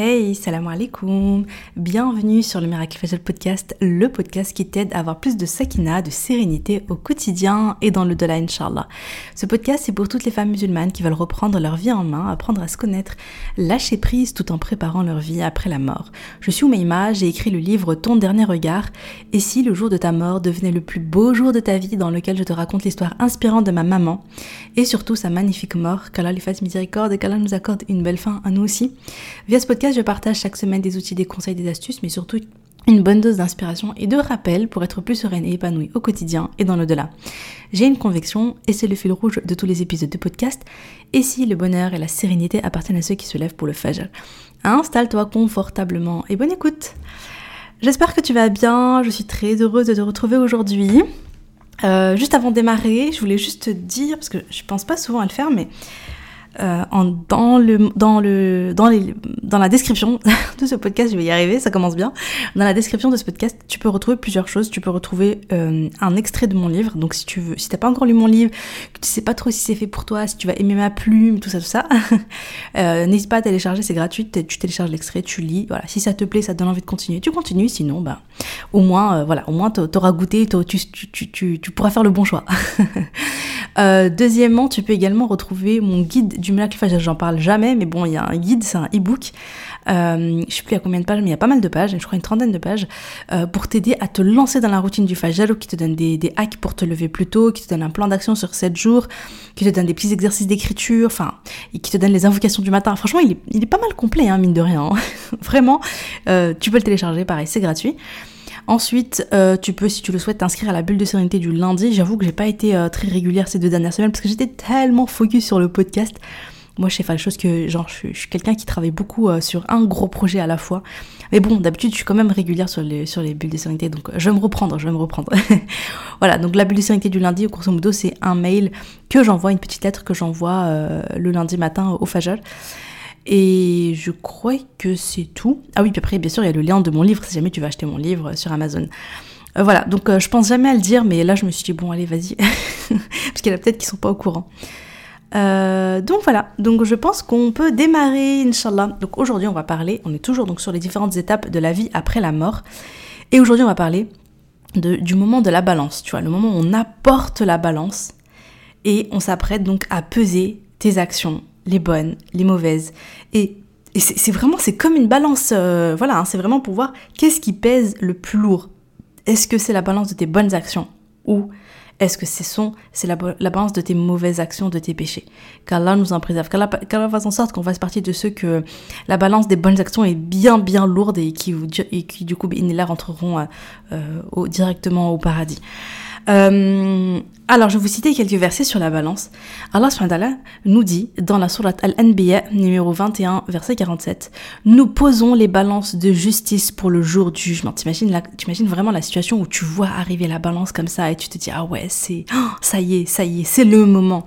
Hey, salam alaikum. Bienvenue sur le Miracle Fajr Podcast, le podcast qui t'aide à avoir plus de sakina, de sérénité au quotidien et dans le delà, inshallah. Ce podcast, c'est pour toutes les femmes musulmanes qui veulent reprendre leur vie en main, apprendre à se connaître, lâcher prise tout en préparant leur vie après la mort. Je suis Oumaima, j'ai écrit le livre Ton dernier regard. Et si le jour de ta mort devenait le plus beau jour de ta vie dans lequel je te raconte l'histoire inspirante de ma maman et surtout sa magnifique mort, qu'Allah lui fasse miséricorde et qu'Allah nous accorde une belle fin à nous aussi. Via ce podcast, je partage chaque semaine des outils, des conseils, des astuces, mais surtout une bonne dose d'inspiration et de rappel pour être plus sereine et épanouie au quotidien et dans l'au-delà. J'ai une conviction, et c'est le fil rouge de tous les épisodes de podcast, et si le bonheur et la sérénité appartiennent à ceux qui se lèvent pour le fajr? Installe-toi confortablement et bonne écoute J'espère que tu vas bien, je suis très heureuse de te retrouver aujourd'hui. Euh, juste avant de démarrer, je voulais juste te dire, parce que je pense pas souvent à le faire, mais euh, dans, la description de ce podcast, je vais y arriver, ça commence bien. Dans la description de ce podcast, tu peux retrouver plusieurs choses. Tu peux retrouver euh, un extrait de mon livre. Donc si tu veux, si t'as pas encore lu mon livre, que tu sais pas trop si c'est fait pour toi, si tu vas aimer ma plume, tout ça, tout ça, euh, n'hésite pas à télécharger, c'est gratuit. Tu télécharges l'extrait, tu lis. Voilà, si ça te plaît, ça te donne envie de continuer, tu continues. Sinon, bah, au moins, voilà, au moins t'auras goûté, tu, tu, pourras faire le bon choix. deuxièmement, tu peux également retrouver mon guide du du miracle j'en parle jamais, mais bon, il y a un guide, c'est un e-book. Euh, je sais plus à combien de pages, mais il y a pas mal de pages, je crois une trentaine de pages, euh, pour t'aider à te lancer dans la routine du Fajr, qui te donne des, hacks pour te lever plus tôt, qui te donne un plan d'action sur 7 jours, qui te donne des petits exercices d'écriture, enfin, et qui te donne les invocations du matin. Franchement, il est, il est pas mal complet, hein, mine de rien. Hein. Vraiment, euh, tu peux le télécharger, pareil, c'est gratuit. Ensuite, euh, tu peux, si tu le souhaites, t'inscrire à la bulle de sérénité du lundi. J'avoue que j'ai pas été euh, très régulière ces deux dernières semaines parce que j'étais tellement focus sur le podcast. Moi, je sais les choses que, genre, je, suis quelqu'un qui travaille beaucoup euh, sur un gros projet à la fois. Mais bon, d'habitude, je suis quand même régulière sur les, sur les bulles de sérénité, donc je vais me reprendre, je vais me reprendre. voilà, donc la bulle de sérénité du lundi, au grosso modo, c'est un mail que j'envoie, une petite lettre que j'envoie le lundi matin au Fajal. Et je crois que c'est tout. Ah oui, puis après, bien sûr, il y a le lien de mon livre si jamais tu veux acheter mon livre sur Amazon. Euh, voilà, donc euh, je pense jamais à le dire, mais là je me suis dit, bon, allez, vas-y. Parce qu'il y en a peut-être qui sont pas au courant. Euh, donc voilà, donc je pense qu'on peut démarrer, Inch'Allah. Donc aujourd'hui, on va parler, on est toujours donc sur les différentes étapes de la vie après la mort. Et aujourd'hui, on va parler du moment de la balance, tu vois, le moment où on apporte la balance et on s'apprête donc à peser tes actions, les bonnes, les mauvaises. Et, c'est vraiment, c'est comme une balance, euh, voilà, hein, c'est vraiment pour voir qu'est-ce qui pèse le plus lourd. Est-ce que c'est la balance de tes bonnes actions ou est-ce que c'est c'est la, balance de tes mauvaises actions, de tes péchés? Qu'Allah nous en préserve. Qu'Allah fasse en sorte qu'on fasse partie de ceux que la balance des bonnes actions est bien bien lourde et qui, du coup, là rentreront euh, euh, directement au paradis. Euh, alors, je vais vous citer quelques versets sur la balance. Allah nous dit dans la sourate Al-Anbiya, numéro 21, verset 47, Nous posons les balances de justice pour le jour du jugement. T'imagines, imagines vraiment la situation où tu vois arriver la balance comme ça et tu te dis, ah ouais, c'est, oh, ça y est, ça y est, c'est le moment.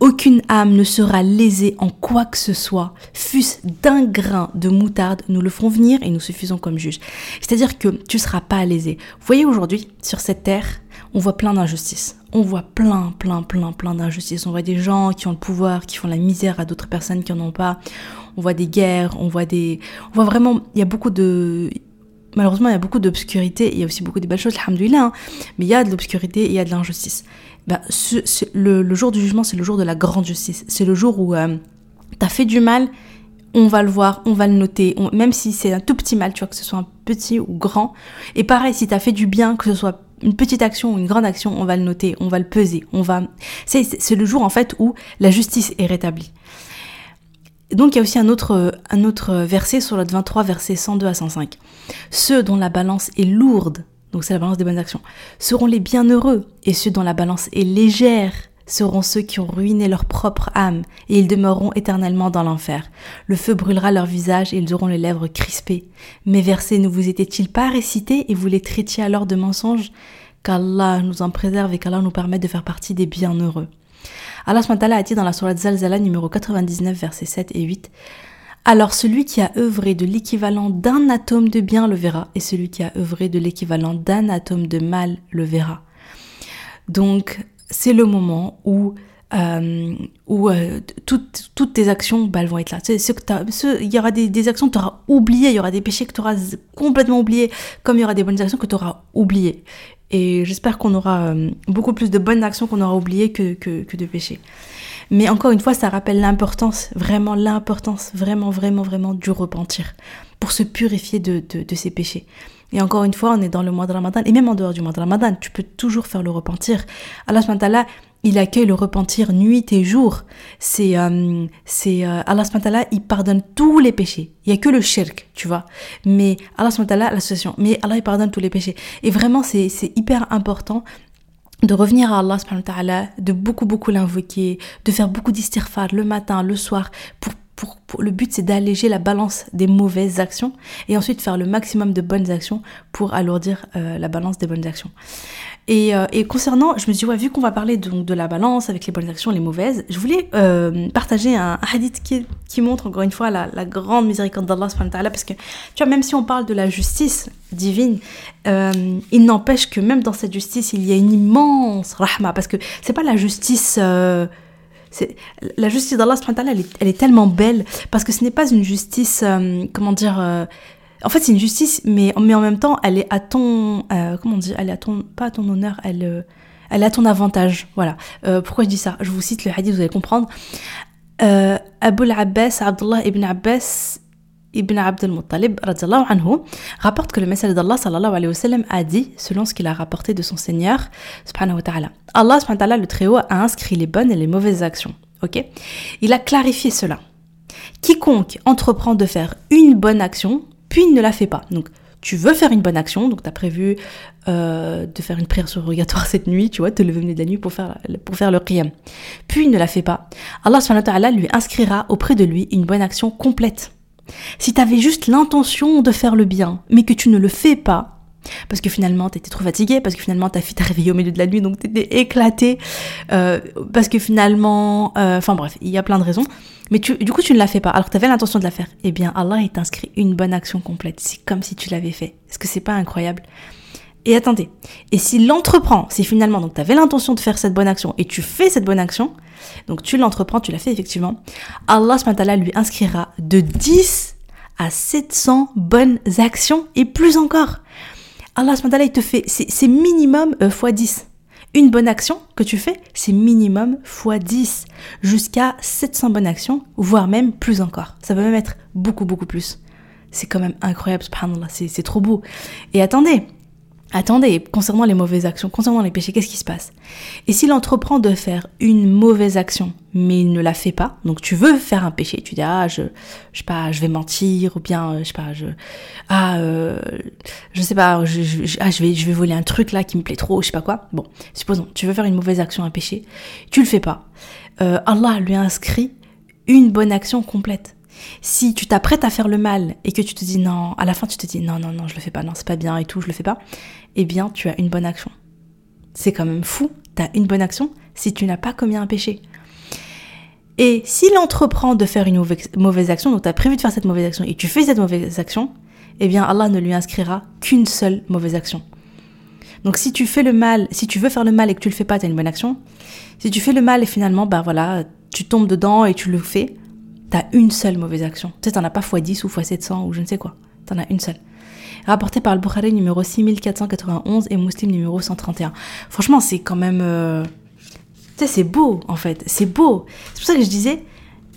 Aucune âme ne sera lésée en quoi que ce soit, fût-ce d'un grain de moutarde, nous le ferons venir et nous suffisons comme juges. C'est-à-dire que tu ne seras pas lésé. Vous voyez aujourd'hui, sur cette terre, on voit plein d'injustices. On voit plein, plein, plein, plein d'injustices. On voit des gens qui ont le pouvoir, qui font la misère à d'autres personnes qui n'en ont pas. On voit des guerres, on voit des... On voit vraiment... Il y a beaucoup de... Malheureusement, il y a beaucoup d'obscurité. Il y a aussi beaucoup de belles choses, alhamdoulilah. Hein. Mais il y a de l'obscurité et il y a de l'injustice. Ben, le, jour du jugement, c'est le jour de la grande justice. C'est le jour où euh, tu as fait du mal, on va le voir, on va le noter, même si c'est un tout petit mal, tu vois, que ce soit un petit ou grand. Et pareil, si tu as fait du bien, que ce soit une petite action ou une grande action, on va le noter, on va le peser, on va. C'est le jour en fait où la justice est rétablie. Donc il y a aussi un autre, un autre verset sur le 23, verset 102 à 105. Ceux dont la balance est lourde, donc c'est la balance des bonnes actions, seront les bienheureux, et ceux dont la balance est légère seront ceux qui ont ruiné leur propre âme, et ils demeureront éternellement dans l'enfer. Le feu brûlera leur visage, et ils auront les lèvres crispées. Mes versets ne vous étaient-ils pas récités, et vous les traitiez alors de mensonges? Qu'Allah nous en préserve et qu'Allah nous permette de faire partie des bienheureux. Allah a dit dans la Surah Zalzala numéro 99 versets 7 et 8 alors celui qui a œuvré de l'équivalent d'un atome de bien le verra, et celui qui a œuvré de l'équivalent d'un atome de mal le verra. Donc c'est le moment où euh, où euh, toutes, toutes tes actions, bah, elles vont être là. Il y aura des, des actions que tu auras oubliées, il y aura des péchés que tu auras complètement oubliés, comme il y aura des bonnes actions que tu auras oubliées. Et j'espère qu'on aura euh, beaucoup plus de bonnes actions qu'on aura oubliées que, que, que de péchés. Mais encore une fois, ça rappelle l'importance, vraiment l'importance, vraiment, vraiment, vraiment du repentir pour se purifier de, de, de ces péchés. Et encore une fois, on est dans le mois de Ramadan, et même en dehors du mois de Ramadan, tu peux toujours faire le repentir. Allah subhanahu il accueille le repentir nuit et jour. C'est, euh, c'est euh, Allah il pardonne tous les péchés. Il y a que le shirk, tu vois. Mais Allah subhanahu l'association. Mais Allah, il pardonne tous les péchés. Et vraiment, c'est, c'est hyper important de revenir à Allah subhanahu de beaucoup beaucoup l'invoquer, de faire beaucoup d'istighfar le matin, le soir, pour le but c'est d'alléger la balance des mauvaises actions et ensuite faire le maximum de bonnes actions pour alourdir euh, la balance des bonnes actions. Et, euh, et, concernant, je me suis dit, ouais, vu qu'on va parler donc de la balance avec les bonnes actions, les mauvaises, je voulais euh, partager un hadith qui, montre encore une fois la, la grande miséricorde d'Allah parce que, tu vois, même si on parle de la justice divine, il n'empêche que même dans cette justice, il y a une immense rahma, parce que c'est pas la justice la justice d'Allah, elle, elle est, tellement belle parce que ce n'est pas une justice, euh, comment dire, euh, en fait c'est une justice, mais, mais en même temps elle est à ton, euh, comment on dit, elle est à ton, pas à ton honneur, elle, elle est à ton avantage. Voilà. pourquoi je dis ça? Je vous cite le hadith, vous allez comprendre. Abu al-Abbas, Abdullah ibn Abbas, Ibn Abd al-Muttalib anhu, rapporte que le messager d'Allah a dit, selon ce qu'il a rapporté de son Seigneur, ta'ala, Allah subhanahu wa ta'ala, le Très-Haut, a inscrit les bonnes et les mauvaises actions. Ok? Il a clarifié cela. Quiconque entreprend de faire une bonne action, puis ne la fait pas. Donc, tu veux faire une bonne action, donc tu as prévu euh, de faire une prière surrogatoire cette nuit, tu vois, te lever de la nuit pour faire, pour faire le qiyam. Puis ne la fait pas. Allah ta'ala lui inscrira auprès de lui une bonne action complète. Si tu avais juste l'intention de faire le bien, mais que tu ne le fais pas, parce que finalement tu étais trop fatigué, parce que finalement ta fille t'a réveillé au milieu de la nuit, donc t'étais éclaté, euh, parce que finalement, euh, enfin bref, il y a plein de raisons, mais du coup tu ne l'as fait pas, alors que tu avais l'intention de la faire, eh bien Allah il t'inscrit une bonne action complète, c'est comme si tu l'avais fait. Est-ce que c'est pas incroyable? Et attendez, et si l'entreprend, si finalement donc tu avais l'intention de faire cette bonne action et tu fais cette bonne action, donc tu l'entreprends, tu l'as fait effectivement, Allah lui inscrira de 10 à 700 bonnes actions et plus encore. Allah il te fait, c'est minimum x euh, 10. Une bonne action que tu fais, c'est minimum x 10, jusqu'à 700 bonnes actions, voire même plus encore. Ça peut même être beaucoup, beaucoup plus. C'est quand même incroyable, subhanallah, c'est trop beau. Et attendez, Attendez, concernant les mauvaises actions, concernant les péchés, qu'est-ce qui se passe? Et s'il entreprend de faire une mauvaise action, mais il ne la fait pas, donc tu veux faire un péché, tu dis ah je, je sais pas, je vais mentir ou bien euh, je sais pas, je ah euh, je sais pas, je, je, ah, je vais je vais voler un truc là qui me plaît trop, je sais pas quoi. Bon, supposons tu veux faire une mauvaise action, un péché, tu le fais pas. Euh, Allah lui inscrit une bonne action complète. Si tu t'apprêtes à faire le mal et que tu te dis non, à la fin tu te dis non, non, non, je le fais pas, non, c'est pas bien et tout, je le fais pas, eh bien tu as une bonne action. C'est quand même fou, tu as une bonne action si tu n'as pas commis un péché. Et s'il entreprend de faire une mauvaise, action, donc tu as prévu de faire cette mauvaise action et tu fais cette mauvaise action, eh bien Allah ne lui inscrira qu'une seule mauvaise action. Donc si tu fais le mal, si tu veux faire le mal et que tu le fais pas, tu as une bonne action. Si tu fais le mal et finalement, ben voilà, tu tombes dedans et tu le fais, t'as une seule mauvaise action. Tu sais, t'en as pas x10 ou x700 ou je ne sais quoi. T'en as une seule. Rapporté par le Bukhari numéro 6491 et Muslim numéro 131. Franchement, c'est quand même... Euh, tu sais, c'est beau, en fait. C'est beau. C'est pour ça que je disais,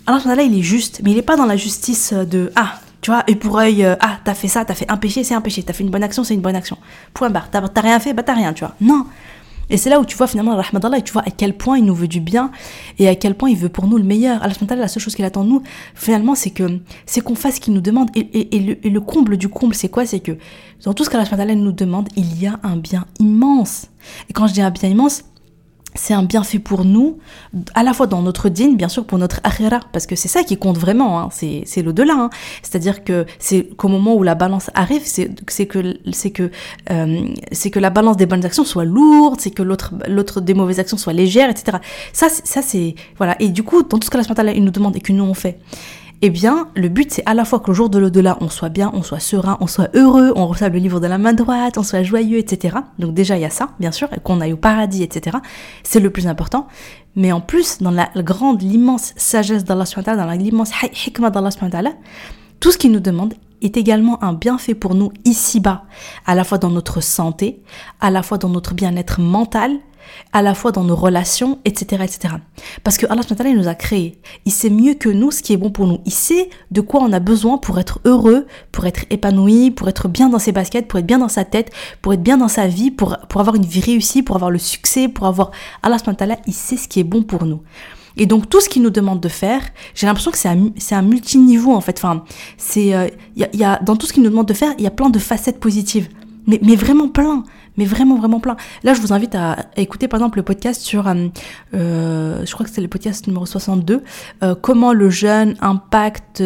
alors là, il est juste, mais il est pas dans la justice de... Ah, tu vois, et pour œil, euh, ah, t'as fait ça, t'as fait un péché, c'est un péché. T'as fait une bonne action, c'est une bonne action. Point barre. T'as rien fait, bah t'as rien, tu vois. Non. Et c'est là où tu vois finalement la Allah et tu vois à quel point il nous veut du bien et à quel point il veut pour nous le meilleur. Allah la seule chose qu'il attend de nous, finalement, c'est que c'est qu'on fasse ce qu'il nous demande. Et, le, comble du comble, c'est quoi? C'est que dans tout ce qu'Allah nous demande, il y a un bien immense. Et quand je dis un bien immense, c'est un bienfait pour nous, à la fois dans notre dîne, bien sûr pour notre akhira, parce que c'est ça qui compte vraiment, hein, c'est l'au-delà. Hein. C'est-à-dire que c'est qu'au moment où la balance arrive, c'est que c'est que euh, c'est que la balance des bonnes actions soit lourde, c'est que l'autre l'autre des mauvaises actions soit légère, etc. Ça ça c'est voilà. Et du coup, dans tout ce que la il nous demande et que nous on fait, eh bien, le but, c'est à la fois que le jour de l'au-delà, on soit bien, on soit serein, on soit heureux, on reçoive le livre de la main droite, on soit joyeux, etc. Donc déjà, il y a ça, bien sûr, qu'on aille au paradis, etc. C'est le plus important. Mais en plus, dans la grande, l'immense sagesse d'Allah dans l'immense hikmah d'Allah tout ce qu'il nous demande est également un bienfait pour nous ici-bas, à la fois dans notre santé, à la fois dans notre bien-être mental, à la fois dans nos relations, etc. etc. Parce que Allah il nous a créés. Il sait mieux que nous ce qui est bon pour nous. Il sait de quoi on a besoin pour être heureux, pour être épanoui, pour être bien dans ses baskets, pour être bien dans sa tête, pour être bien dans sa vie, pour, pour avoir une vie réussie, pour avoir le succès, pour avoir... Allah il sait ce qui est bon pour nous. Et donc tout ce qu'il nous demande de faire, j'ai l'impression que c'est un, un multiniveau en fait. Enfin, c'est, euh, y, a, dans tout ce qu'il nous demande de faire, il y a plein de facettes positives, mais, mais vraiment plein, mais vraiment vraiment plein. Là, je vous invite à, écouter par exemple le podcast sur, euh, euh je crois que c'est le podcast numéro 62, euh, comment le jeûne impacte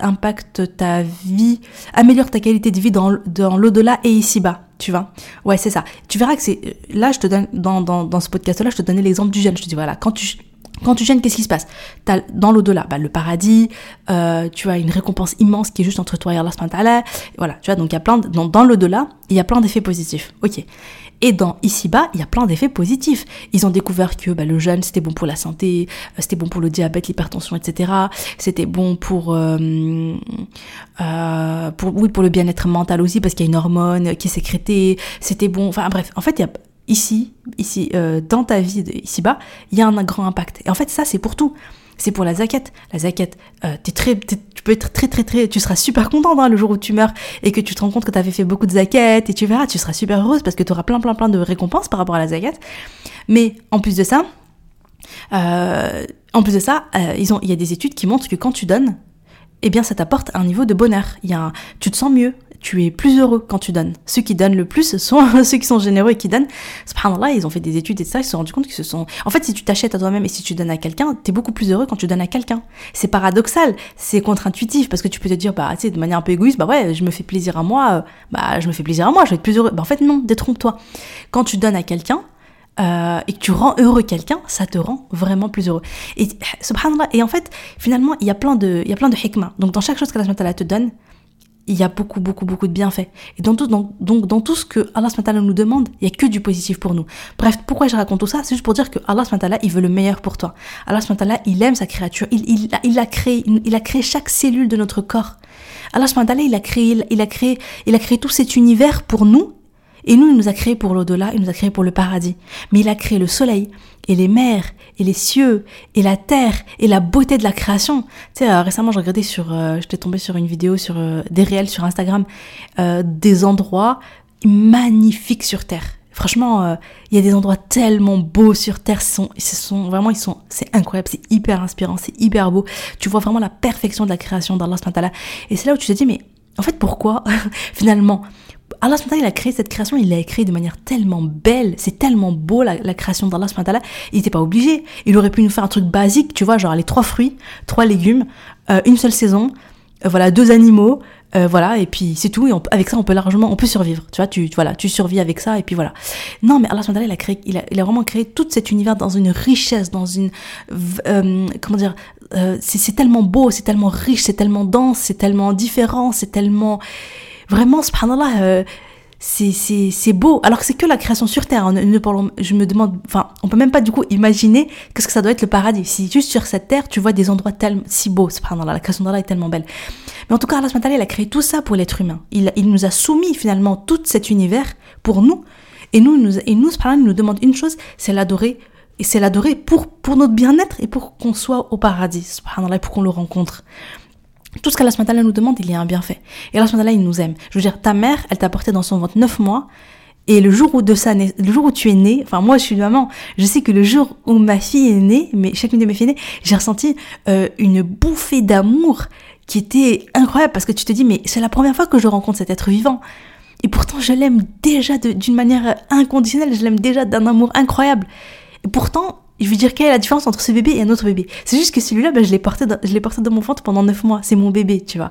impacte ta vie, améliore ta qualité de vie dans, dans l'au-delà et ici-bas tu vois. Ouais c'est ça. Tu verras que c'est là je te donne dans, dans, dans ce podcast là je te donnais l'exemple du jeûne. Je te dis voilà quand tu quand tu gênes, qu'est-ce qui se passe? As, Dans l'au-delà, bah, le paradis, euh, tu as une récompense immense qui est juste entre toi et Allah Voilà, tu vois, donc il y a plein dans, l'au-delà, il y a plein d'effets positifs. Ok. Et dans ici-bas, il y a plein d'effets positifs. Ils ont découvert que bah, le jeûne, c'était bon pour la santé, euh, c'était bon pour le diabète, l'hypertension, etc. C'était bon pour, euh, pour, oui, pour le bien-être mental aussi, parce qu'il y a une hormone qui est sécrétée. C'était bon. Enfin bref, en fait, il y a ici, ici, euh, dans ta vie ici-bas, il y a un, grand impact. Et en fait, ça, c'est pour tout. C'est pour la zaquette. La zaquette, euh, très, tu peux être très, très, très, tu seras super content hein, le jour où tu meurs et que tu te rends compte que tu avais fait beaucoup de zaquettes et tu verras, tu seras super heureuse parce que tu auras plein, plein, plein de récompenses par rapport à la zaquette. Mais en plus de ça, euh, en plus de ça, euh, il y a des études qui montrent que quand tu donnes, eh bien, ça t'apporte un niveau de bonheur. Il y a tu te sens mieux, tu es plus heureux quand tu donnes. Ceux qui donnent le plus sont ceux qui sont généreux et qui donnent. Subhanallah, ils ont fait des études et ça, ils se sont rendus compte qu'ils se sont... En fait, si tu t'achètes à toi-même et si tu donnes à quelqu'un, t'es beaucoup plus heureux quand tu donnes à quelqu'un. C'est paradoxal, c'est contre-intuitif parce que tu peux te dire, bah, tu sais, de manière un peu égoïste, bah ouais, je me fais plaisir à moi, euh, bah, je me fais plaisir à moi, je vais être plus heureux. Bah, en fait, non, détrompe-toi. Quand tu donnes à quelqu'un, euh, et que tu rends heureux quelqu'un, ça te rend vraiment plus heureux. Et subhanallah, et en fait, finalement, il y a plein de, il y a plein de hikmah. Donc, dans chaque chose que la te donne, il y a beaucoup, beaucoup, beaucoup de bienfaits. Et dans tout, donc, dans tout ce que Allah nous demande, il y a que du positif pour nous. Bref, pourquoi je raconte tout ça? C'est juste pour dire que Allah il veut le meilleur pour toi. Allah il aime sa créature. Il, il, il, a créé, il a créé chaque cellule de notre corps. Allah il a créé, il a créé, il a créé tout cet univers pour nous et nous, il nous a créé pour l'au-delà, il nous a créé pour le paradis. Mais il a créé le soleil, et les mers, et les cieux, et la terre, et la beauté de la création. Tu sais, euh, récemment, je regardais sur, euh, j'étais tombée sur une vidéo sur euh, des réels sur Instagram, des endroits magnifiques sur Terre. Franchement, il y a des endroits tellement beaux sur Terre, sont, sont vraiment, ils sont, c'est incroyable, c'est hyper inspirant, c'est hyper beau. Tu vois vraiment la perfection de la création d'Allah Et c'est là où tu te dis, mais en fait, pourquoi finalement? Allah il a créé cette création, il l'a créée de manière tellement belle, c'est tellement beau la, création d'Allah il n'était pas obligé. Il aurait pu nous faire un truc basique, tu vois, genre les trois fruits, trois légumes, euh, une seule saison, euh, voilà, deux animaux, euh, voilà, et puis c'est tout, et avec ça on peut largement, on peut survivre, tu vois, tu, voilà, tu survis avec ça, et puis voilà. Non, mais Allah il a créé, il a, il a vraiment créé tout cet univers dans une richesse, dans une, comment dire, c'est tellement beau, c'est tellement riche, c'est tellement dense, c'est tellement différent, c'est tellement Vraiment, subhanallah, euh, c'est beau. Alors que c'est que la création sur Terre. je me demande, enfin, on peut même pas du coup imaginer qu'est-ce que ça doit être le paradis. Si juste sur cette Terre, tu vois des endroits tellement si beaux, la création d'Allah est tellement belle. Mais en tout cas, Allah il a créé tout ça pour l'être humain. Il, il nous a soumis finalement tout cet univers pour nous. Et nous, nous et nous, il nous demande une chose, c'est l'adorer. Et c'est l'adorer pour, pour notre bien-être et pour qu'on soit au paradis, subhanallah, pour qu'on le rencontre. Tout ce qu'Allah nous demande, il y a un bienfait. Et Allah il nous aime. Je veux dire, ta mère, elle t'a porté dans son ventre neuf mois. Et le jour où de le jour où tu es né, enfin moi je suis maman, je sais que le jour où ma fille est née, mais chacune de mes filles est née, j'ai ressenti euh, une bouffée d'amour qui était incroyable parce que tu te dis mais c'est la première fois que je rencontre cet être vivant. Et pourtant je l'aime déjà d'une manière inconditionnelle, je l'aime déjà d'un amour incroyable. Et pourtant je veux dire, quelle est la différence entre ce bébé et un autre bébé C'est juste que celui-là, ben, je l'ai porté, dans, porté dans mon ventre pendant 9 mois. C'est mon bébé, tu vois.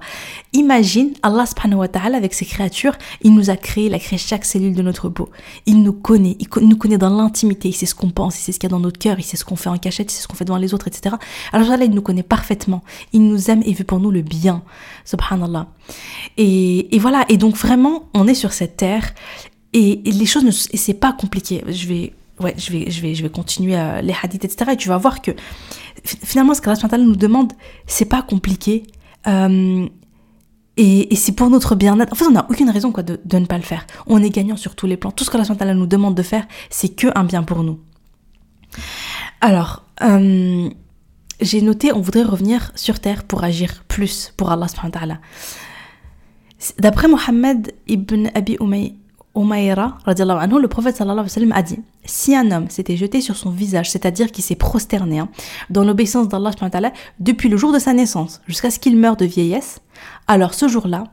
Imagine, Allah subhanahu wa ta'ala, avec ses créatures, il nous a créé, il a créé chaque cellule de notre peau. Il nous connaît, il, nous connaît dans l'intimité, il sait ce qu'on pense, il sait ce qu'il y a dans notre cœur, il sait ce qu'on fait en cachette, il sait ce qu'on fait devant les autres, etc. Alors là, il nous connaît parfaitement. Il nous aime et veut pour nous le bien. Subhanallah. Et, et voilà. Et donc, vraiment, on est sur cette terre et, les choses ne, et c'est pas compliqué. Je vais ouais, je vais, je vais, je vais continuer à les hadiths, etc. Et tu vas voir que finalement, ce que la nous demande, c'est pas compliqué. Euh, et, c'est pour notre bien-être. En fait, on n'a aucune raison quoi, de, ne pas le faire. On est gagnant sur tous les plans. Tout ce que la nous demande de faire, c'est que un bien pour nous. Alors, euh, j'ai noté, on voudrait revenir sur terre pour agir plus pour Allah D'après Mohammed ibn Abi Umayy, Umayra, anhu, le prophète sallallahu a dit Si un homme s'était jeté sur son visage, c'est-à-dire qu'il s'est prosterné hein, dans l'obéissance d'Allah depuis le jour de sa naissance jusqu'à ce qu'il meure de vieillesse, alors ce jour-là,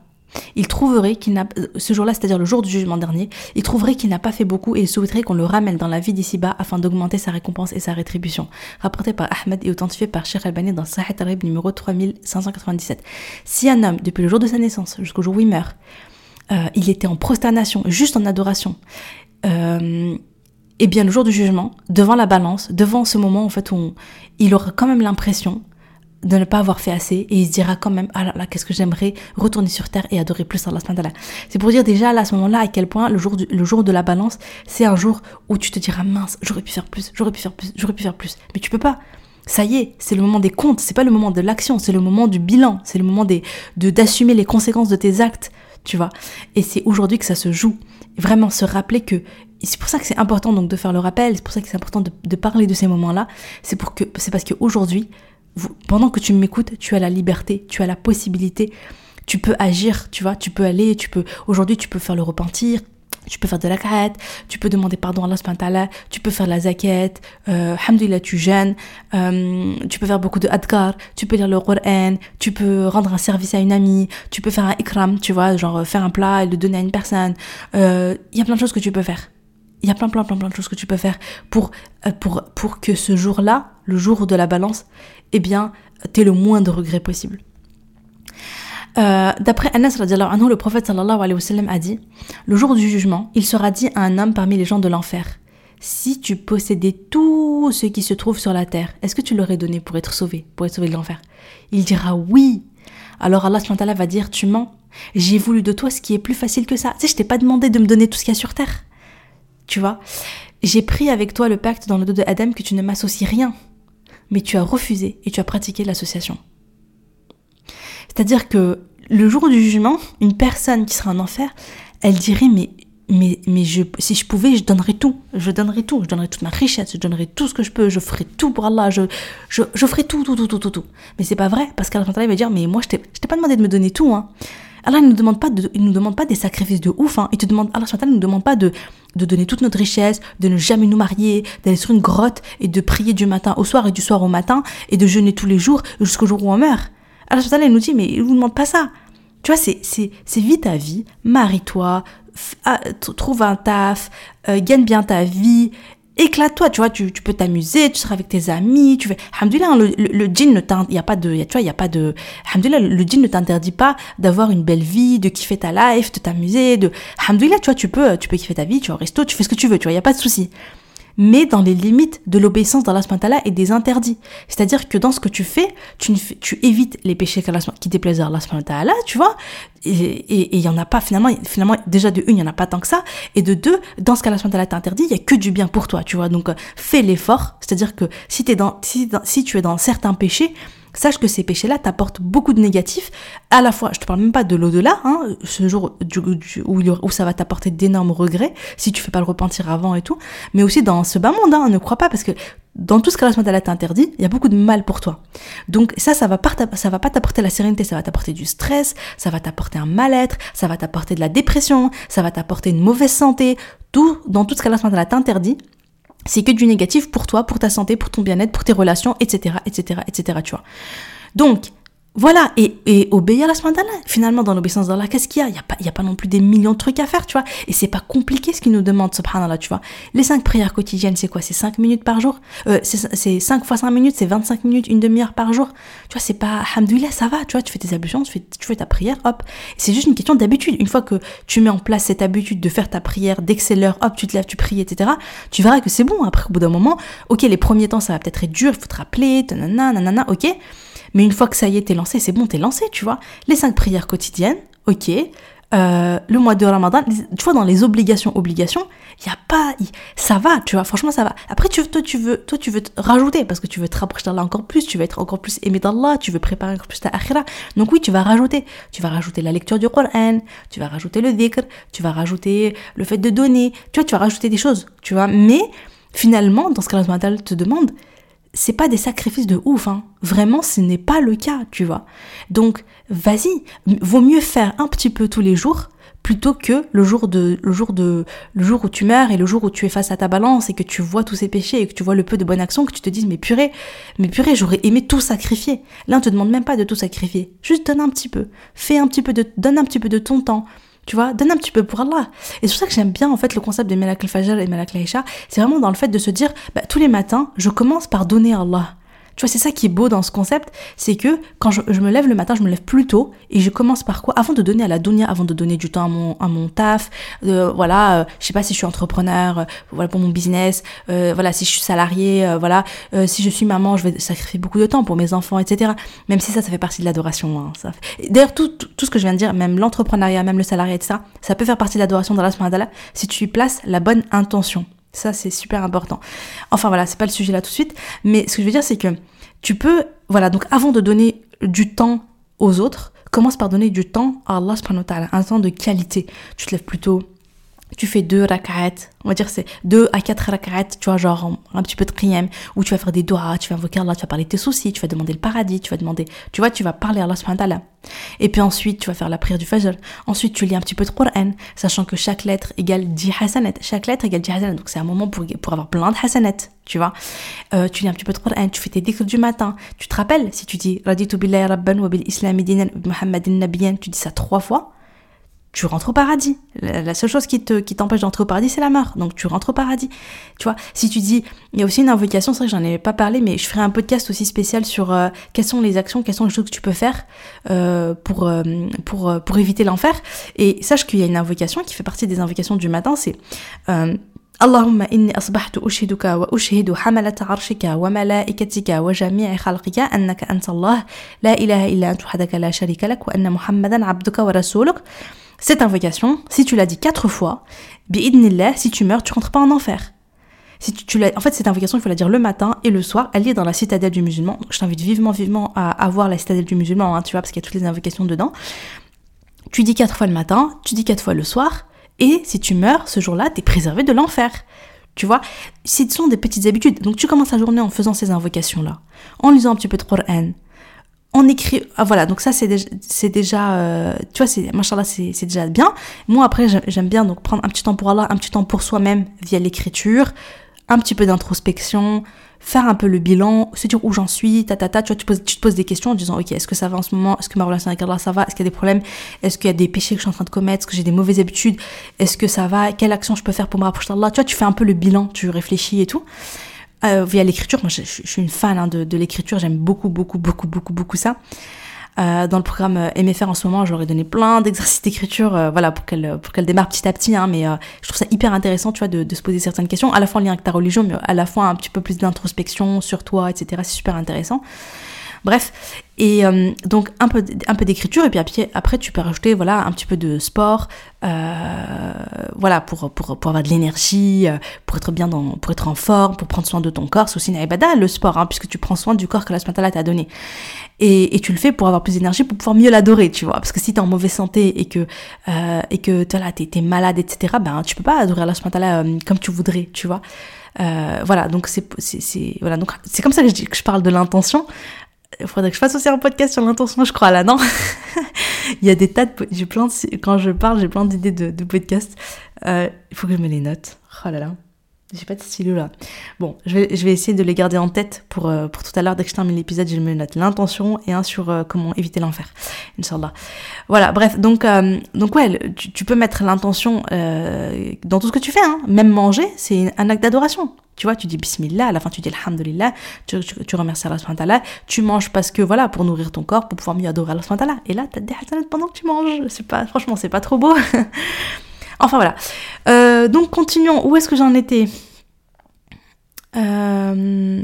il trouverait qu'il n'a ce jour-là, c'est-à-dire le jour du jugement dernier, il trouverait qu'il n'a pas fait beaucoup et il souhaiterait qu'on le ramène dans la vie d'ici-bas afin d'augmenter sa récompense et sa rétribution. Rapporté par Ahmed et authentifié par Sheikh Albani dans Sahih Arab numéro 3597. Si un homme, depuis le jour de sa naissance jusqu'au jour où il meurt, euh, il était en prosternation, juste en adoration. Euh, et bien le jour du jugement, devant la balance, devant ce moment en fait où il aura quand même l'impression de ne pas avoir fait assez et il se dira quand même ah là là qu'est-ce que j'aimerais retourner sur terre et adorer plus Allah C'est pour dire déjà là à ce moment-là à quel point le jour le jour de la balance c'est un jour où tu te diras mince j'aurais pu faire plus j'aurais pu faire plus j'aurais pu faire plus. Mais tu peux pas. Ça y est, c'est le moment des comptes, c'est pas le moment de l'action, c'est le moment du bilan, c'est le moment des, de d'assumer les conséquences de tes actes tu vois. Et c'est aujourd'hui que ça se joue. Vraiment se rappeler que c'est pour ça que c'est important donc de faire le rappel, c'est pour ça que c'est important de, parler de ces moments-là. C'est pour que c'est parce qu'aujourd'hui, pendant que tu m'écoutes, tu as la liberté, tu as la possibilité, tu peux agir, tu vois, tu peux aller, tu peux aujourd'hui tu peux faire le repentir, tu peux faire de la carette, tu peux demander pardon à Allah tu peux faire la zakat, euh, tu jeûnes, euh, tu peux faire beaucoup de adkar, tu peux lire le Coran, tu peux rendre un service à une amie, tu peux faire un ikram, tu vois, genre faire un plat et le donner à une personne. Il euh, y a plein de choses que tu peux faire. Il y a plein, plein, plein, plein de choses que tu peux faire pour, euh, pour, pour que ce jour-là, le jour de la balance, eh bien, t'aies le moins de regrets possible. Euh, d'après Anas le prophète a dit Le jour du jugement, il sera dit à un homme parmi les gens de l'enfer Si tu possédais tout ce qui se trouve sur la terre, est-ce que tu l'aurais donné pour être sauvé, pour être sauvé de l'enfer? Il dira oui. Alors Allah va dire Tu mens. J'ai voulu de toi ce qui est plus facile que ça. Tu sais, je t'ai pas demandé de me donner tout ce qu'il y a sur terre. Tu vois? J'ai pris avec toi le pacte dans le dos de Adam que tu ne m'associes rien. Mais tu as refusé et tu as pratiqué l'association. C'est-à-dire que le jour du jugement, une personne qui sera en enfer, elle dirait mais mais, mais je, si je pouvais, je donnerais tout. Je donnerais tout. Je donnerais toute ma richesse. Je donnerais tout ce que je peux. Je ferais tout pour Allah. Je, je, je ferais tout, tout, tout, tout, tout, tout. Mais c'est pas vrai. Parce qu'Allah va dire, mais moi, je t'ai, pas demandé de me donner tout. Hein. Allah ne nous demande pas, de, il nous demande pas des sacrifices de ouf. Hein. Il te demande, Allah ne nous demande pas de, de donner toute notre richesse, de ne jamais nous marier, d'aller sur une grotte et de prier du matin au soir et du soir au matin et de jeûner tous les jours jusqu'au jour où on meurt. Allah il nous dit, mais il vous demande pas ça. Tu vois, c'est, vis ta vie, marie-toi, ah, trouve un taf, euh, gagne bien ta vie, éclate-toi, tu vois, tu, tu peux t'amuser, tu seras avec tes amis, tu fais, alhamdoulilah, le, le, djinn ne t'interdit, pas tu vois, il a pas de, le ne t'interdit pas d'avoir une belle vie, de kiffer ta life, de t'amuser, de, tu vois, tu peux, tu peux kiffer ta vie, tu vas au resto, tu fais ce que tu veux, tu vois, il y a pas de souci mais dans les limites de l'obéissance d'Allah et des interdits. C'est-à-dire que dans ce que tu fais, tu, évites les péchés qui déplaisent à Allah, tu vois, et il y en a pas finalement, finalement déjà de une, il y en a pas tant que ça, et de deux, dans ce qu'Allah t'a interdit, il y a que du bien pour toi, tu vois. Donc euh, fais l'effort, c'est-à-dire que si tu es dans certains péchés, sache que ces péchés-là t'apportent beaucoup de négatifs. À la fois, je te parle même pas de l'au-delà, hein, ce jour où, ça va t'apporter d'énormes regrets si tu fais pas le repentir avant et tout, mais aussi dans ce bas monde, hein, ne crois pas, parce que dans tout ce que la t'a interdit, il y a beaucoup de mal pour toi. Donc ça, ça va pas, ça va pas t'apporter la sérénité, ça va t'apporter du stress, ça va t'apporter un mal-être, ça va t'apporter de la dépression, ça va t'apporter une mauvaise santé. Tout, dans tout ce que la t'a interdit, c'est que du négatif pour toi, pour ta santé, pour ton bien-être, pour tes relations, etc., etc., etc., tu vois. Donc, voilà, et, et obéir à ce d'Allah. Finalement, dans l'obéissance d'Allah, qu'est-ce qu'il y a? Il n'y a, pas, a pas non plus des millions de trucs à faire, tu vois. Et c'est pas compliqué ce qu'il nous demande, subhanallah, tu vois. Les cinq prières quotidiennes, c'est quoi? C'est 5 minutes par jour? Euh, C'est 5 fois 5 minutes, c'est 25 minutes, une demi-heure par jour. Tu vois, c'est pas, hamdoulilah, ça va, tu vois, tu fais tes ablutions, tu fais, tu fais ta prière, hop. C'est juste une question d'habitude. Une fois que tu mets en place cette habitude de faire ta prière, dès que c'est l'heure, hop, tu te lèves, tu pries, etc., tu verras que c'est bon. Après, au bout d'un moment, ok, les premiers temps, ça va peut-être être dur, il faut te rappeler, nanana, nanana, ok. Mais une fois que ça y est, t'es lancé, c'est bon, t'es lancé, tu vois. Les cinq prières quotidiennes, ok. Euh, le mois de Ramadan, tu vois, dans les obligations, obligations, il y a pas, ça va, tu vois, franchement, ça va. Après, tu, toi, tu veux, toi, tu veux te rajouter parce que tu veux te rapprocher d'Allah encore plus, tu veux être encore plus aimé d'Allah, tu veux préparer encore plus ta akhira. Donc oui, tu vas rajouter. Tu vas rajouter la lecture du Coran, tu vas rajouter le dhikr, tu vas rajouter le fait de donner, tu vois, tu vas rajouter des choses, tu vois. Mais finalement, dans ce que Allah te demande, c'est pas des sacrifices de ouf, hein. Vraiment, ce n'est pas le cas, tu vois. Donc, vas-y, vaut mieux faire un petit peu tous les jours plutôt que le jour de le jour de le jour où tu meurs et le jour où tu es face à ta balance et que tu vois tous ces péchés et que tu vois le peu de bonnes actions que tu te dises mais purée mais purée j'aurais aimé tout sacrifier là on te demande même pas de tout sacrifier juste donne un petit peu fais un petit peu de donne un petit peu de ton temps tu vois, donne un petit peu pour Allah. Et c'est pour ça que j'aime bien en fait le concept de Melak al-Fajr et Melak al C'est vraiment dans le fait de se dire, bah, tous les matins, je commence par donner à Allah. Tu vois, c'est ça qui est beau dans ce concept, c'est que quand je, me lève le matin, je me lève plus tôt et je commence par quoi? Avant de donner à la dunya, avant de donner du temps à mon, taf, euh, voilà, euh, je sais pas si je suis entrepreneur, euh, voilà pour mon business, voilà si je suis salarié, voilà si je suis maman, je vais sacrifier beaucoup de temps pour mes enfants, etc. Même si ça, ça fait partie de l'adoration. Hein. D'ailleurs, tout, ce que je viens de dire, même l'entrepreneuriat, même le salarié, etc., ça peut faire partie de l'adoration dans la si tu y places la bonne intention. Ça, c'est super important. Enfin voilà, c'est pas le sujet là tout de suite, mais ce que je veux dire, c'est que tu peux, voilà, donc avant de donner du temps aux autres, commence par donner du temps à Allah subhanahu un temps de qualité. Tu te lèves plutôt, tu fais deux rak'at, on va dire c'est deux à quatre rak'at, tu vois, genre un petit peu de qiyam, où tu vas faire des doigts, tu vas invoquer Allah, tu vas parler de tes soucis, tu vas demander le paradis, tu vas demander, tu vois, tu vas parler à Allah subhanahu wa ta'ala. Et puis ensuite, tu vas faire la prière du Fajr. Ensuite, tu lis un petit peu de Qur'an, sachant que chaque lettre égale 10 hasanat. Chaque lettre égale 10 hasanat. Donc c'est un moment pour, pour avoir plein de hasanat, tu vois. Euh, tu lis un petit peu de Qur'an, tu fais tes dhikr du matin. Tu te rappelles, si tu dis Raditu billahi rabban wa bil islami dinan muhammadin nabiyan, tu dis ça trois fois tu rentres au paradis. La, seule chose qui te qui t'empêche d'entrer au paradis, c'est la mort. Donc tu rentres au paradis. Tu vois, si tu dis, il y a aussi une invocation, c'est vrai que j'en ai pas parlé, mais je ferai un podcast aussi spécial sur euh, quelles sont les actions, quelles sont les choses que tu peux faire euh, pour euh, pour pour éviter l'enfer. Et sache qu'il y a une invocation qui fait partie des invocations du matin, c'est اللهم إني أصبحت أشهدك وأشهد حملة عرشك وملائكتك وجميع خلقك أنك أنت الله لا إله إلا أنت وحدك لا شريك لك وأن محمدا عبدك ورسولك cette invocation, si tu l'as dit quatre fois, bi'idnillah, si tu meurs, tu rentres pas en enfer. Si tu, en fait, cette invocation, il faut la dire le matin et le soir. Elle est dans la citadelle du musulman. Je t'invite vivement, vivement à avoir la citadelle du musulman, hein, tu vois, parce qu'il y a toutes les invocations dedans. Tu dis quatre fois le matin, tu dis quatre fois le soir, et si tu meurs ce jour-là, tu es préservé de l'enfer. Tu vois, ce sont des petites habitudes. Donc tu commences la journée en faisant ces invocations-là, en lisant un petit peu de Qur'an, on écrit ah voilà donc ça c'est déjà c'est déjà euh, tu vois c'est machallah c'est c'est déjà bien. Moi après j'aime bien donc prendre un petit temps pour Allah un petit temps pour soi-même via l'écriture un petit peu d'introspection faire un peu le bilan se dire où j'en suis ta ta ta tu vois tu, tu te poses des questions en disant ok est-ce que ça va en ce moment? Est-ce que ma relation avec Allah ça va? Est-ce qu'il y a des problèmes? Est-ce qu'il y a des péchés que je suis en train de commettre? Est-ce que j'ai des mauvaises habitudes? Est-ce que ça va? Quelle action je peux faire pour me rapprocher d'Allah? Tu vois tu fais un peu le bilan tu réfléchis et tout euh, via l'écriture. Moi, je, suis une fan hein, de, de l'écriture. J'aime beaucoup, beaucoup, beaucoup, beaucoup, beaucoup ça. Euh, dans le programme euh, MFR en ce moment, ai donné plein d'exercices d'écriture, euh, voilà, pour qu'elle pour qu'elle démarre petit à petit. Hein, mais je trouve ça hyper intéressant, tu vois, de, de, se poser certaines questions, à la fois en lien avec ta religion, mais à la fois un petit peu plus d'introspection sur toi, etc. C'est super intéressant. Bref, et euh, donc un peu, un peu d'écriture, et puis après, après, tu peux rajouter voilà, un petit peu de sport, euh, voilà, pour, pour, pour avoir de l'énergie, euh, pour être bien dans, pour être en forme, pour prendre soin de ton corps. C'est aussi une ibada, le sport, hein, puisque tu prends soin du corps que la Spatala t'a donné. Et, tu le fais pour avoir plus d'énergie, pour pouvoir mieux l'adorer, tu vois. Parce que si t'es en mauvaise santé et que, euh, et que t'es, es malade, etc., ben, tu peux pas adorer la comme tu voudrais, tu vois. Voilà, donc c'est, voilà, donc c'est comme ça que je parle de l'intention. Il faudrait que je fasse aussi un podcast sur l'intention, je crois, là, non? Il y a des tas de... J'ai plein de... Quand je parle, j'ai plein d'idées de, de podcasts. Euh, il faut que je me les note. Oh là là. J'ai pas de stylo là. Bon, je vais, je vais essayer de les garder en tête pour, euh, pour tout à l'heure. Dès que je termine l'épisode, je me note l'intention et un sur euh, comment éviter l'enfer. Inch'Allah. Voilà, bref, donc, donc ouais, tu, tu peux mettre l'intention dans tout ce que tu fais. Hein. Même manger, c'est un acte d'adoration. Tu vois, tu dis bismillah, à la fin tu dis alhamdulillah, tu, tu, tu remercies Allah tu manges parce que voilà, pour nourrir ton corps, pour pouvoir mieux adorer Allah Et là, t'as des hasanat pendant que tu manges. C'est pas, franchement, c'est pas trop beau. Enfin voilà. Euh, donc continuons. Où est-ce que j'en étais? Euh,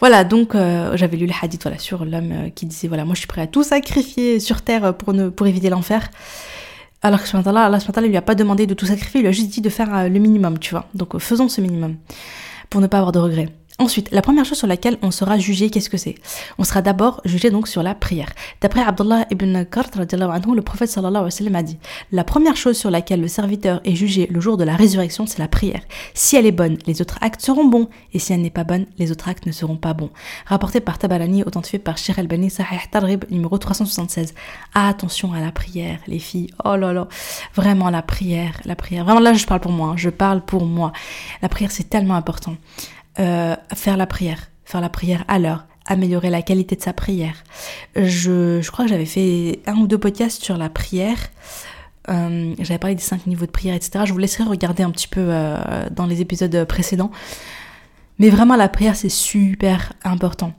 Voilà, donc euh, j'avais lu le hadith voilà, sur l'homme qui disait voilà, moi je suis prêt à tout sacrifier sur terre pour, ne, pour éviter l'enfer. Alors que Allah, Allah il lui a pas demandé de tout sacrifier, il lui a juste dit de faire le minimum, tu vois. Donc faisons ce minimum pour ne pas avoir de regrets. Ensuite, la première chose sur laquelle on sera jugé, qu'est-ce que c'est? On sera d'abord jugé donc sur la prière. D'après Abdullah ibn Kart, le prophète sallallahu alayhi wa sallam a dit La première chose sur laquelle le serviteur est jugé le jour de la résurrection, c'est la prière. Si elle est bonne, les autres actes seront bons, et si elle n'est pas bonne, les autres actes ne seront pas bons. Rapporté par Tabarani, authentifié par Shir al-Bani, Sahih Tarib, numéro 376. attention à la prière, les filles. Oh là là, vraiment la prière, la prière. Vraiment là, je parle pour moi, hein. je parle pour moi. La prière, c'est tellement important. Euh, faire la prière, faire la prière à l'heure, améliorer la qualité de sa prière. Je, crois que j'avais fait un ou deux podcasts sur la prière. Euh, j'avais parlé des cinq niveaux de prière, etc. Je vous laisserai regarder un petit peu euh, dans les épisodes précédents. Mais vraiment, la prière, c'est super important.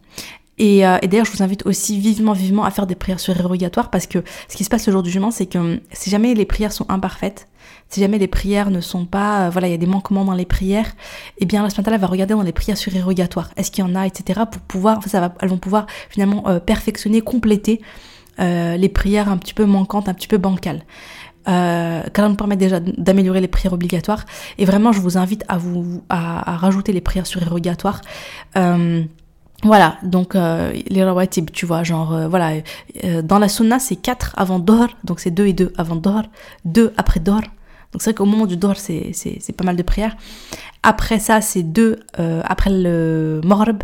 Et, d'ailleurs, je vous invite aussi vivement, vivement à faire des prières surérogatoires parce que ce qui se passe le jour du jugement, c'est que si jamais les prières sont imparfaites, si jamais les prières ne sont pas, euh, voilà, il y a des manquements dans les prières, eh bien la va regarder dans les prières surérogatoires. Est-ce qu'il y en a, etc. pour pouvoir, va, elles vont pouvoir finalement euh, perfectionner, compléter euh, les prières un petit peu manquantes, un petit peu bancales. Euh, nous permet déjà d'améliorer les prières obligatoires. Et vraiment, je vous invite à vous à, rajouter les prières surérogatoires. Euh, voilà, donc les rawatib, tu vois, genre, voilà, dans la sunna, c'est 4 avant Dor, donc c'est 2 et 2 avant Dor, 2 après Dor, donc c'est vrai qu'au moment du Dor, c'est, pas mal de prières. Après ça, c'est deux euh, après le Maghrib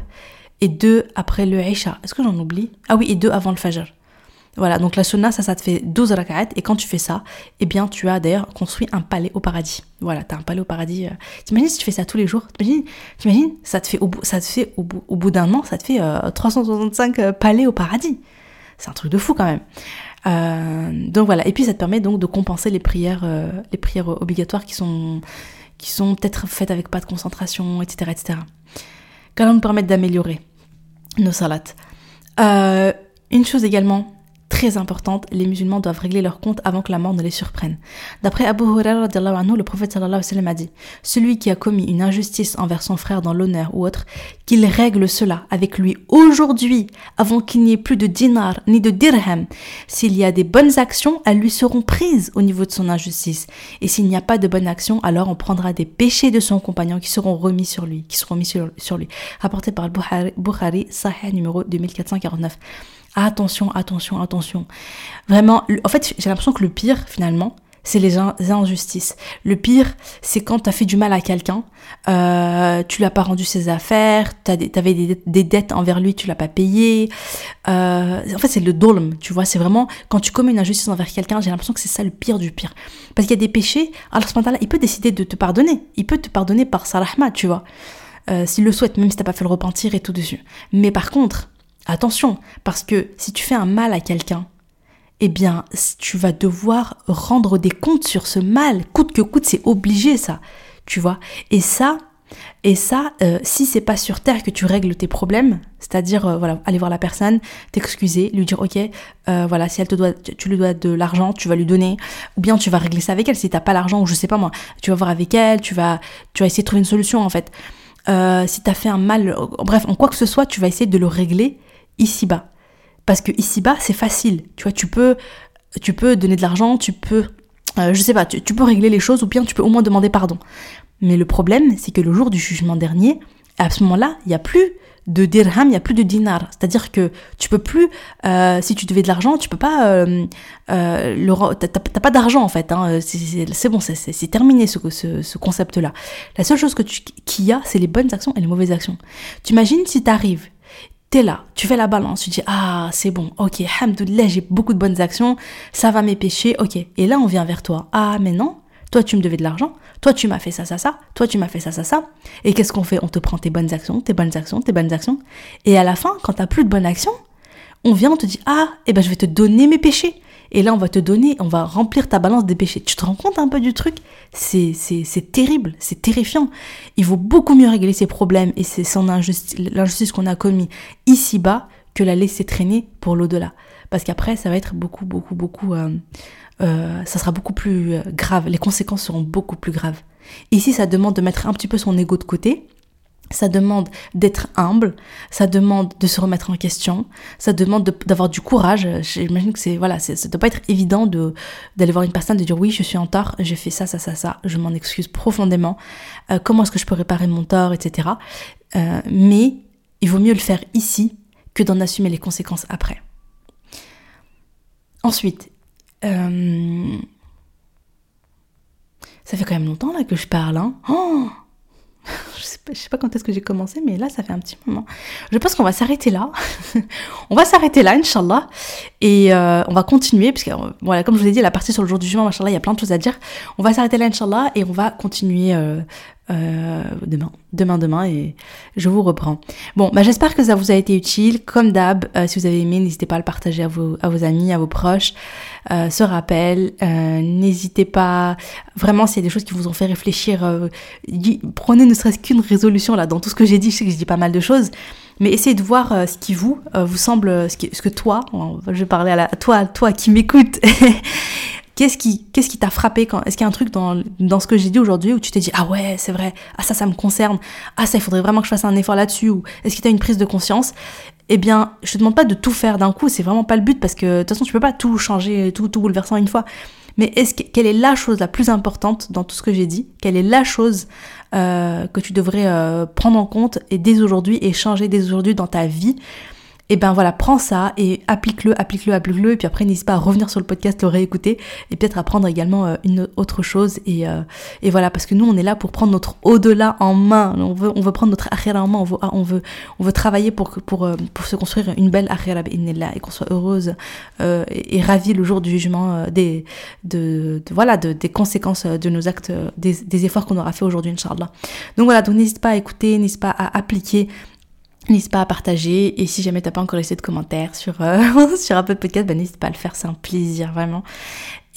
et deux après le Isha. Est-ce que j'en oublie? Ah oui, et deux avant le Fajr. Voilà, donc la sunna, ça, ça te fait 12 rak'at, et quand tu fais ça, eh bien, tu as d'ailleurs construit un palais au paradis. Voilà, t'as un palais au paradis. Euh. T'imagines si tu fais ça tous les jours? T'imagines, t'imagines ça te fait au bout, ça te fait au bout, au bout d'un an, ça te fait 365 euh, palais au paradis. C'est un truc de fou quand même. Euh, donc voilà, et puis ça te permet donc de compenser les prières, euh, les prières obligatoires qui sont, qui sont peut-être faites avec pas de concentration, etc. etc. Quand nous permettent d'améliorer nos salats. Euh, une chose également très importante, les musulmans doivent régler leur compte avant que la mort ne les surprenne. D'après Abu Hurairah, le prophète sallallahu alayhi a dit Celui qui a commis une injustice envers son frère dans l'honneur ou autre, qu'il règle cela avec lui aujourd'hui, avant qu'il n'y ait plus de dinar ni de dirham. S'il y a des bonnes actions, elles lui seront prises au niveau de son injustice. Et s'il n'y a pas de bonnes actions, alors on prendra des péchés de son compagnon qui seront remis sur lui, qui seront mis sur, sur lui. Rapporté par Bukhari, Sahih numéro 2449 attention, attention, attention. Vraiment, en fait, j'ai l'impression que le pire, finalement, c'est les, injustices. Le pire, c'est quand tu as fait du mal à quelqu'un, euh, tu l'as pas rendu ses affaires, tu avais des, des, dettes envers lui, tu l'as pas payé. Euh, en fait, c'est le dolm, tu vois. C'est vraiment quand tu commets une injustice envers quelqu'un, j'ai l'impression que c'est ça le pire du pire. Parce qu'il y a des péchés, alors ce moment-là, il peut décider de te pardonner. Il peut te pardonner par sa tu vois. Euh, s'il le souhaite, même si t'as pas fait le repentir et tout dessus. Mais par contre, Attention, parce que si tu fais un mal à quelqu'un, eh bien, tu vas devoir rendre des comptes sur ce mal, coûte que coûte, c'est obligé ça, tu vois? Et ça, et ça, euh, si c'est pas sur terre que tu règles tes problèmes, c'est-à-dire euh, voilà, aller voir la personne, t'excuser, lui dire ok, euh, voilà, si elle te doit, tu lui dois de l'argent, tu vas lui donner, ou bien tu vas régler ça avec elle. Si t'as pas l'argent ou je sais pas moi, tu vas voir avec elle, tu vas, tu vas essayer de trouver une solution en fait. si t'as fait un mal, bref, en quoi que ce soit, tu vas essayer de le régler ici-bas. Parce que ici-bas, c'est facile. Tu vois, tu peux, tu peux donner de l'argent, tu peux, euh, je sais pas, tu, peux régler les choses ou bien tu peux au moins demander pardon. Mais le problème, c'est que le jour du jugement dernier, à ce moment-là, il n'y a plus de dirham, il n'y a plus de dinar. C'est-à-dire que tu peux plus, euh, si tu devais de l'argent, tu peux pas, euh, euh, t'as pas d'argent en fait. Hein, c'est bon, c'est terminé ce, ce, ce concept-là. La seule chose que qu'il y a, c'est les bonnes actions et les mauvaises actions. Tu imagines si tu arrives t'es là, tu fais la balance, tu dis ah c'est bon, ok, hamdoulilah, j'ai beaucoup de bonnes actions, ça va m'épêcher, ok. Et là on vient vers toi, ah mais non, toi tu me devais de l'argent, toi tu m'as fait ça, ça, ça, toi tu m'as fait ça, ça, ça. Et qu'est-ce qu'on fait? On te prend tes bonnes actions, tes bonnes actions, tes bonnes actions. Et à la fin, quand t'as plus de bonnes actions, on vient, on te dit, ah, eh ben je vais te donner mes péchés. Et là, on va te donner, on va remplir ta balance des péchés. Tu te rends compte un peu du truc? C'est terrible, c'est terrifiant. Il vaut beaucoup mieux régler ses problèmes et l'injustice qu'on a commis ici-bas que la laisser traîner pour l'au-delà. Parce qu'après, ça va être beaucoup, beaucoup, beaucoup... Euh, euh, ça sera beaucoup plus euh, grave. Les conséquences seront beaucoup plus graves. Ici, ça demande de mettre un petit peu son ego de côté ça demande d'être humble, ça demande de se remettre en question, ça demande d'avoir du courage. J'imagine que c'est voilà, ça doit pas être évident de d'aller voir une personne de dire oui, je suis en tort, j'ai fait ça, ça, ça, ça, je m'en excuse profondément. Euh, comment est-ce que je peux réparer mon tort, etc. Euh, mais il vaut mieux le faire ici que d'en assumer les conséquences après. Ensuite, euh, ça fait quand même longtemps là que je parle. Hein. Oh je sais pas, quand est-ce que j'ai commencé, mais là, ça fait un petit moment. Je pense qu'on va s'arrêter là. on va s'arrêter là, Inch'Allah. Et euh, on va continuer, puisque, voilà, comme je vous ai dit, la partie sur le jour du juin, Inch'Allah, il y a plein de choses à dire. On va s'arrêter là, Inch'Allah, et on va continuer euh, euh, demain, demain, demain, et je vous reprends. Bon, bah, j'espère que ça vous a été utile. Comme d'hab, euh, si vous avez aimé, n'hésitez pas à le partager à vos, amis, à vos proches. Euh, ce rappel, n'hésitez pas, vraiment, s'il y a des choses qui vous ont fait réfléchir, prenez ne serait-ce qu'une résolution là dans tout ce que j'ai dit. Je sais que je dis pas mal de choses. Mais essayez de voir ce qui vous vous semble, ce, que toi, je vais parler à, la, à toi, toi qui m'écoute, Qu'est-ce qui qu'est-ce qui t'a frappé quand Est-ce qu'il y a un truc dans, dans ce que j'ai dit aujourd'hui où tu t'es dit ah ouais c'est vrai ah ça ça me concerne ah ça il faudrait vraiment que je fasse un effort là-dessus ou est-ce que tu as une prise de conscience? Eh bien je te demande pas de tout faire d'un coup c'est vraiment pas le but parce que de toute façon tu peux pas tout changer tout tout bouleverser une fois. Mais est-ce que, quelle est la chose la plus importante dans tout ce que j'ai dit? Quelle est la chose euh, que tu devrais euh, prendre en compte et dès aujourd'hui et changer dès aujourd'hui dans ta vie? Et eh ben voilà, prends ça et applique-le, applique-le, applique-le, et puis après n'hésite pas à revenir sur le podcast, le réécouter, et peut-être apprendre également euh, une autre chose, et, euh, et voilà, parce que nous on est là pour prendre notre au-delà en main, on veut, on veut prendre notre akhira en main, on veut, on veut, on veut travailler pour, pour, euh, pour se construire une belle akhira et qu'on soit heureuse et, et ravie le jour du jugement des, de, voilà, de, des conséquences de nos actes, des, des efforts qu'on aura fait aujourd'hui, Inch'Allah. Donc voilà, donc n'hésite pas à écouter, n'hésite pas à appliquer, N'hésite pas à partager et si jamais t'as pas encore laissé de commentaires sur, euh, sur un peu de podcast, bah, n'hésite pas à le faire, c'est un plaisir vraiment.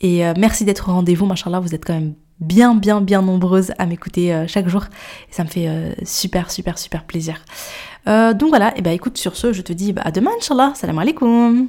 Et euh, merci d'être au rendez-vous, machallah, vous êtes quand même bien bien bien nombreuses à m'écouter euh, chaque jour et ça me fait super super super plaisir. donc voilà, et bah écoute sur ce, je te dis bah, à demain, Inch'Allah, salam alaikum